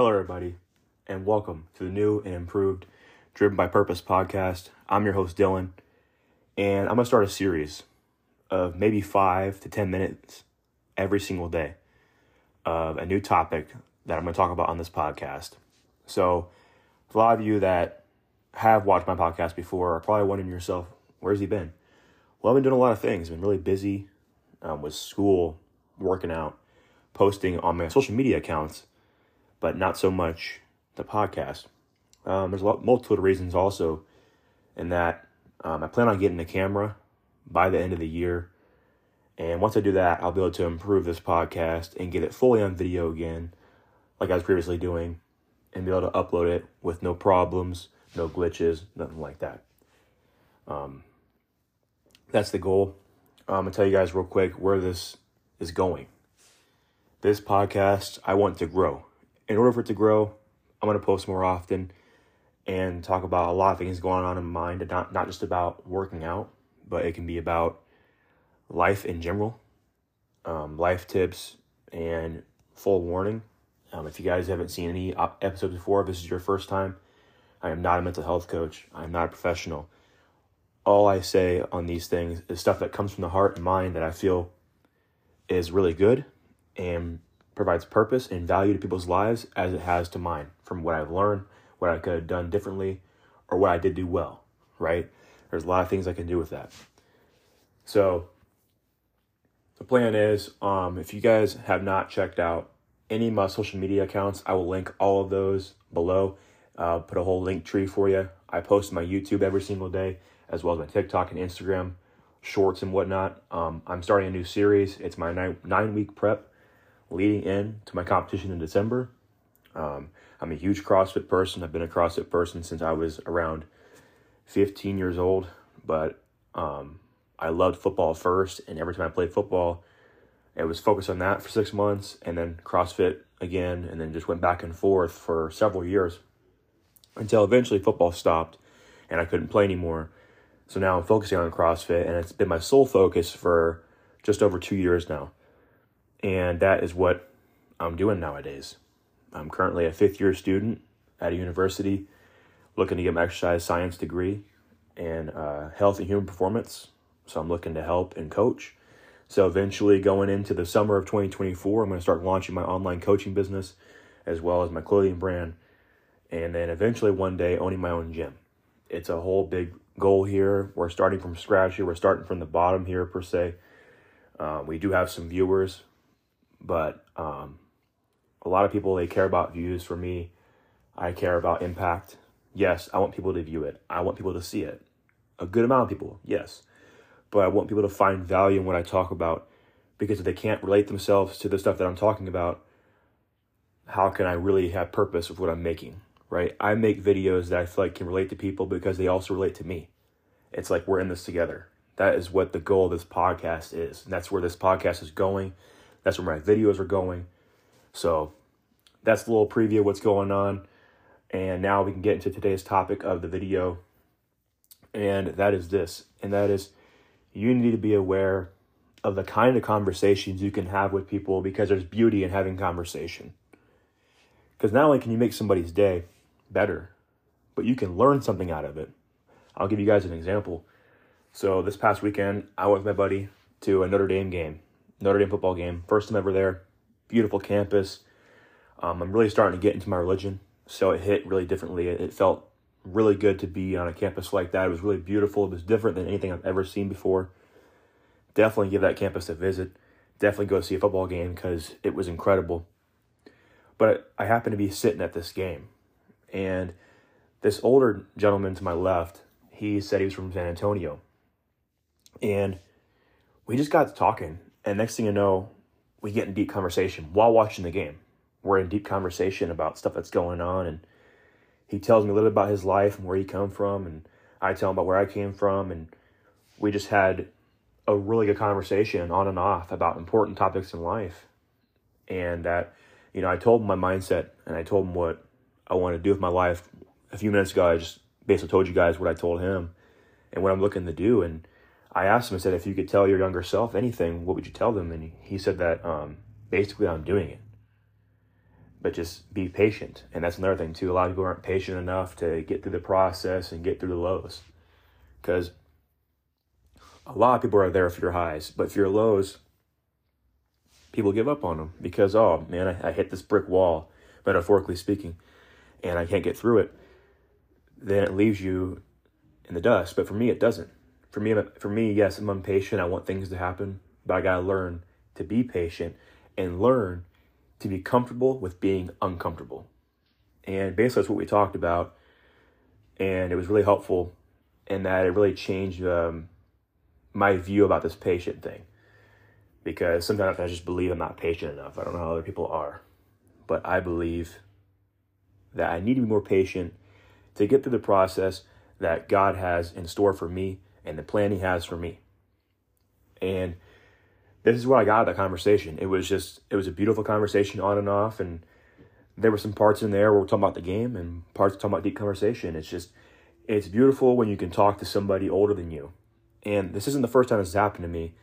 Hello, everybody, and welcome to the new and improved Driven by Purpose podcast. I'm your host, Dylan, and I'm going to start a series of maybe five to 10 minutes every single day of a new topic that I'm going to talk about on this podcast. So, a lot of you that have watched my podcast before are probably wondering yourself, where's he been? Well, I've been doing a lot of things. I've been really busy um, with school, working out, posting on my social media accounts, but not so much the podcast. Um, there's a lot, of reasons also in that um, I plan on getting a camera by the end of the year. And once I do that, I'll be able to improve this podcast and get it fully on video again, like I was previously doing, and be able to upload it with no problems, no glitches, nothing like that. Um, that's the goal. I'm gonna tell you guys real quick where this is going. This podcast, I want to grow. In order for it to grow, I'm gonna post more often and talk about a lot of things going on in my mind, not not just about working out, but it can be about life in general, um, life tips, and full warning. Um, if you guys haven't seen any episodes before, if this is your first time, I am not a mental health coach. I am not a professional all I say on these things is stuff that comes from the heart and mind that I feel is really good and provides purpose and value to people's lives as it has to mine from what I've learned, what I could have done differently, or what I did do well, right? There's a lot of things I can do with that. So the plan is um, if you guys have not checked out any of my social media accounts, I will link all of those below. Uh, put a whole link tree for you. I post my YouTube every single day as well as my TikTok and Instagram shorts and whatnot. Um, I'm starting a new series. It's my nine, nine week prep leading in to my competition in December. Um, I'm a huge CrossFit person. I've been a CrossFit person since I was around 15 years old, but um, I loved football first, and every time I played football, it was focused on that for six months, and then CrossFit again, and then just went back and forth for several years until eventually football stopped and I couldn't play anymore. So now I'm focusing on CrossFit, and it's been my sole focus for just over two years now. And that is what I'm doing nowadays. I'm currently a fifth year student at a university looking to get my exercise science degree and uh, health and human performance. So I'm looking to help and coach. So eventually, going into the summer of 2024, I'm going to start launching my online coaching business as well as my clothing brand. And then eventually, one day, owning my own gym. It's a whole big goal here. We're starting from scratch here. We're starting from the bottom here, per se. Um, we do have some viewers, but um, a lot of people, they care about views. For me, I care about impact. Yes, I want people to view it. I want people to see it. A good amount of people, yes. But I want people to find value in what I talk about because if they can't relate themselves to the stuff that I'm talking about, how can I really have purpose with what I'm making? right? I make videos that I feel like can relate to people because they also relate to me. It's like we're in this together. That is what the goal of this podcast is. And that's where this podcast is going. That's where my videos are going. So that's a little preview of what's going on. And now we can get into today's topic of the video. And that is this. And that is you need to be aware of the kind of conversations you can have with people because there's beauty in having conversation. Because not only can you make somebody's day, better, but you can learn something out of it. I'll give you guys an example. So this past weekend, I went with my buddy to a Notre Dame game, Notre Dame football game. First time ever there. Beautiful campus. Um, I'm really starting to get into my religion, so it hit really differently. It, it felt really good to be on a campus like that. It was really beautiful. It was different than anything I've ever seen before. Definitely give that campus a visit. Definitely go see a football game because it was incredible. But I happened to be sitting at this game and this older gentleman to my left, he said he was from San Antonio. And we just got talking. And next thing you know, we get in deep conversation while watching the game. We're in deep conversation about stuff that's going on. And he tells me a little bit about his life and where he come from. And I tell him about where I came from. And we just had a really good conversation on and off about important topics in life. And that, you know, I told him my mindset and I told him what I want to do with my life. A few minutes ago, I just basically told you guys what I told him and what I'm looking to do. And I asked him, I said, if you could tell your younger self anything, what would you tell them? And he said that um, basically I'm doing it. but just be patient. And that's another thing too. A lot of people aren't patient enough to get through the process and get through the lows. Because a lot of people are there for your highs, but for your lows, people give up on them because, oh man, I, I hit this brick wall, metaphorically speaking, and I can't get through it. Then it leaves you in the dust. But for me, it doesn't. For me, for me, yes, I'm impatient. I want things to happen, but I gotta learn to be patient and learn to be comfortable with being uncomfortable. And basically, that's what we talked about. And it was really helpful in that it really changed um, my view about this patient thing. Because sometimes I just believe I'm not patient enough. I don't know how other people are. But I believe that I need to be more patient to get through the process that God has in store for me and the plan He has for me. And this is what I got out of that conversation. It was just, it was a beautiful conversation on and off. And there were some parts in there where we're talking about the game and parts talking about deep conversation. It's just, it's beautiful when you can talk to somebody older than you. And this isn't the first time this has happened to me.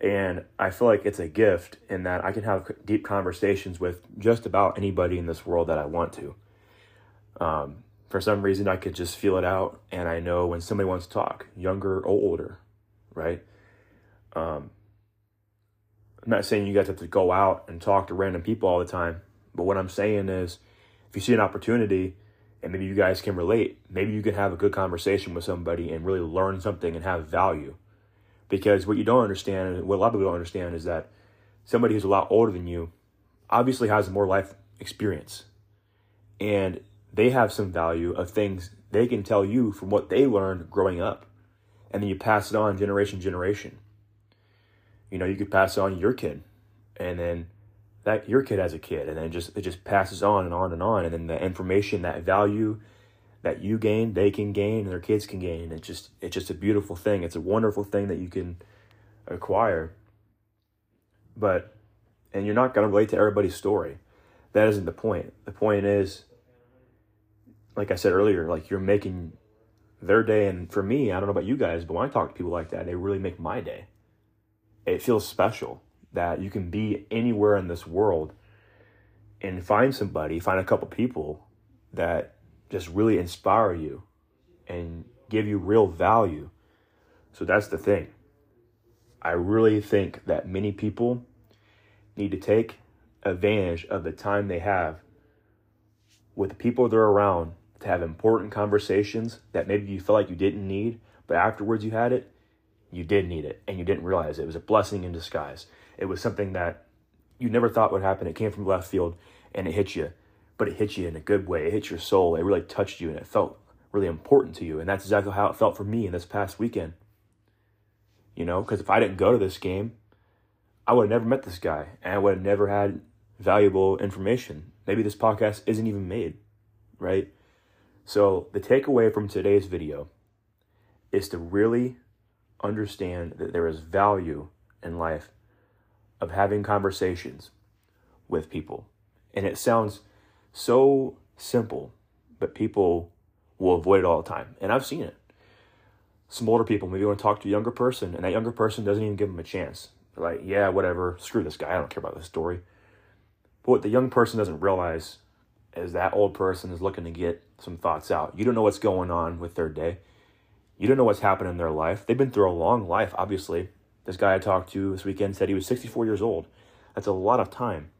And I feel like it's a gift in that I can have deep conversations with just about anybody in this world that I want to. Um, for some reason, I could just feel it out. And I know when somebody wants to talk, younger or older, right? Um, I'm not saying you guys have to go out and talk to random people all the time, but what I'm saying is if you see an opportunity and maybe you guys can relate, maybe you can have a good conversation with somebody and really learn something and have value. Because what you don't understand, and what a lot of people don't understand, is that somebody who's a lot older than you obviously has more life experience. And they have some value of things they can tell you from what they learned growing up. And then you pass it on generation to generation. You know, you could pass it on your kid. And then that your kid has a kid. And then it just it just passes on and on and on. And then the information that value that you gain they can gain and their kids can gain. It's just it's just a beautiful thing. It's a wonderful thing that you can acquire. But and you're not going to relate to everybody's story. That isn't the point. The point is like i said earlier like you're making their day and for me i don't know about you guys but when i talk to people like that they really make my day it feels special that you can be anywhere in this world and find somebody, find a couple people that just really inspire you and give you real value. So that's the thing. I really think that many people need to take advantage of the time they have with the people they're around to have important conversations that maybe you felt like you didn't need, but afterwards you had it you did need it and you didn't realize it. It was a blessing in disguise. It was something that you never thought would happen. It came from left field and it hit you, but it hit you in a good way. It hit your soul. It really touched you and it felt really important to you. And that's exactly how it felt for me in this past weekend. You know, because if I didn't go to this game, I would have never met this guy and I would have never had valuable information. Maybe this podcast isn't even made, right? So, the takeaway from today's video is to really understand that there is value in life of having conversations with people. And it sounds so simple, but people will avoid it all the time. And I've seen it. Some older people maybe want to talk to a younger person, and that younger person doesn't even give them a chance. They're like, yeah, whatever, screw this guy, I don't care about this story. But what the young person doesn't realize is that old person is looking to get some thoughts out. You don't know what's going on with their day. You don't know what's happened in their life. They've been through a long life, obviously. This guy I talked to this weekend said he was 64 years old. That's a lot of time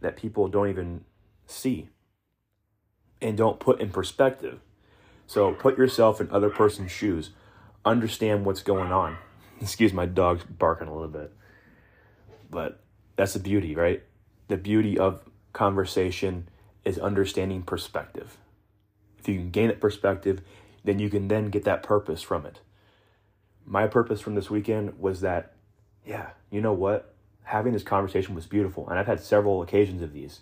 that people don't even see and don't put in perspective. So put yourself in other person's shoes. Understand what's going on. Excuse my dog's barking a little bit. But that's the beauty, right? The beauty of conversation is understanding perspective. If you can gain that perspective, then you can then get that purpose from it. My purpose from this weekend was that, yeah, you know what? Having this conversation was beautiful. And I've had several occasions of these.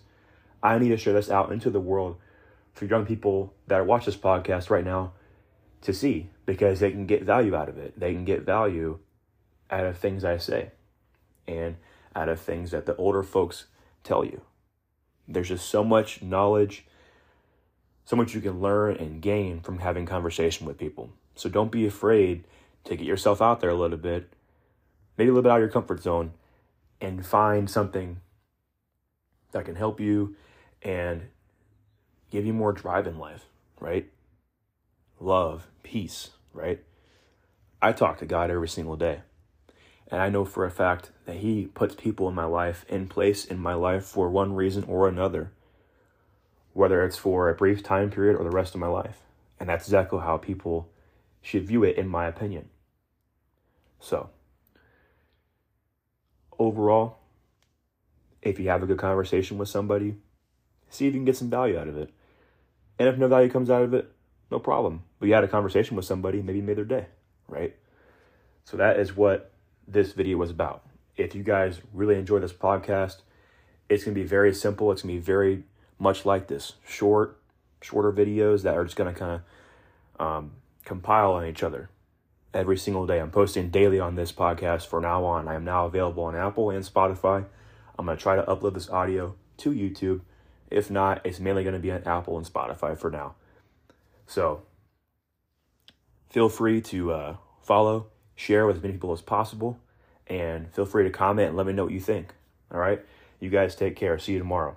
I need to share this out into the world for young people that watch this podcast right now to see because they can get value out of it. They can get value out of things I say and out of things that the older folks tell you. There's just so much knowledge so much you can learn and gain from having conversation with people. So don't be afraid to get yourself out there a little bit, maybe a little bit out of your comfort zone, and find something that can help you and give you more drive in life, right? Love, peace, right? I talk to God every single day. And I know for a fact that He puts people in my life in place in my life for one reason or another, whether it's for a brief time period or the rest of my life. And that's exactly how people should view it, in my opinion. So, overall, if you have a good conversation with somebody, see if you can get some value out of it. And if no value comes out of it, no problem. But you had a conversation with somebody, maybe made their day, right? So that is what this video was about. If you guys really enjoy this podcast, it's going to be very simple. It's going to be very much like this short, shorter videos that are just going to kind of um, compile on each other every single day. I'm posting daily on this podcast for now on. I am now available on Apple and Spotify. I'm going to try to upload this audio to YouTube. If not, it's mainly going to be on Apple and Spotify for now. So feel free to uh, follow, share with as many people as possible, and feel free to comment and let me know what you think. All right? You guys take care. See you tomorrow.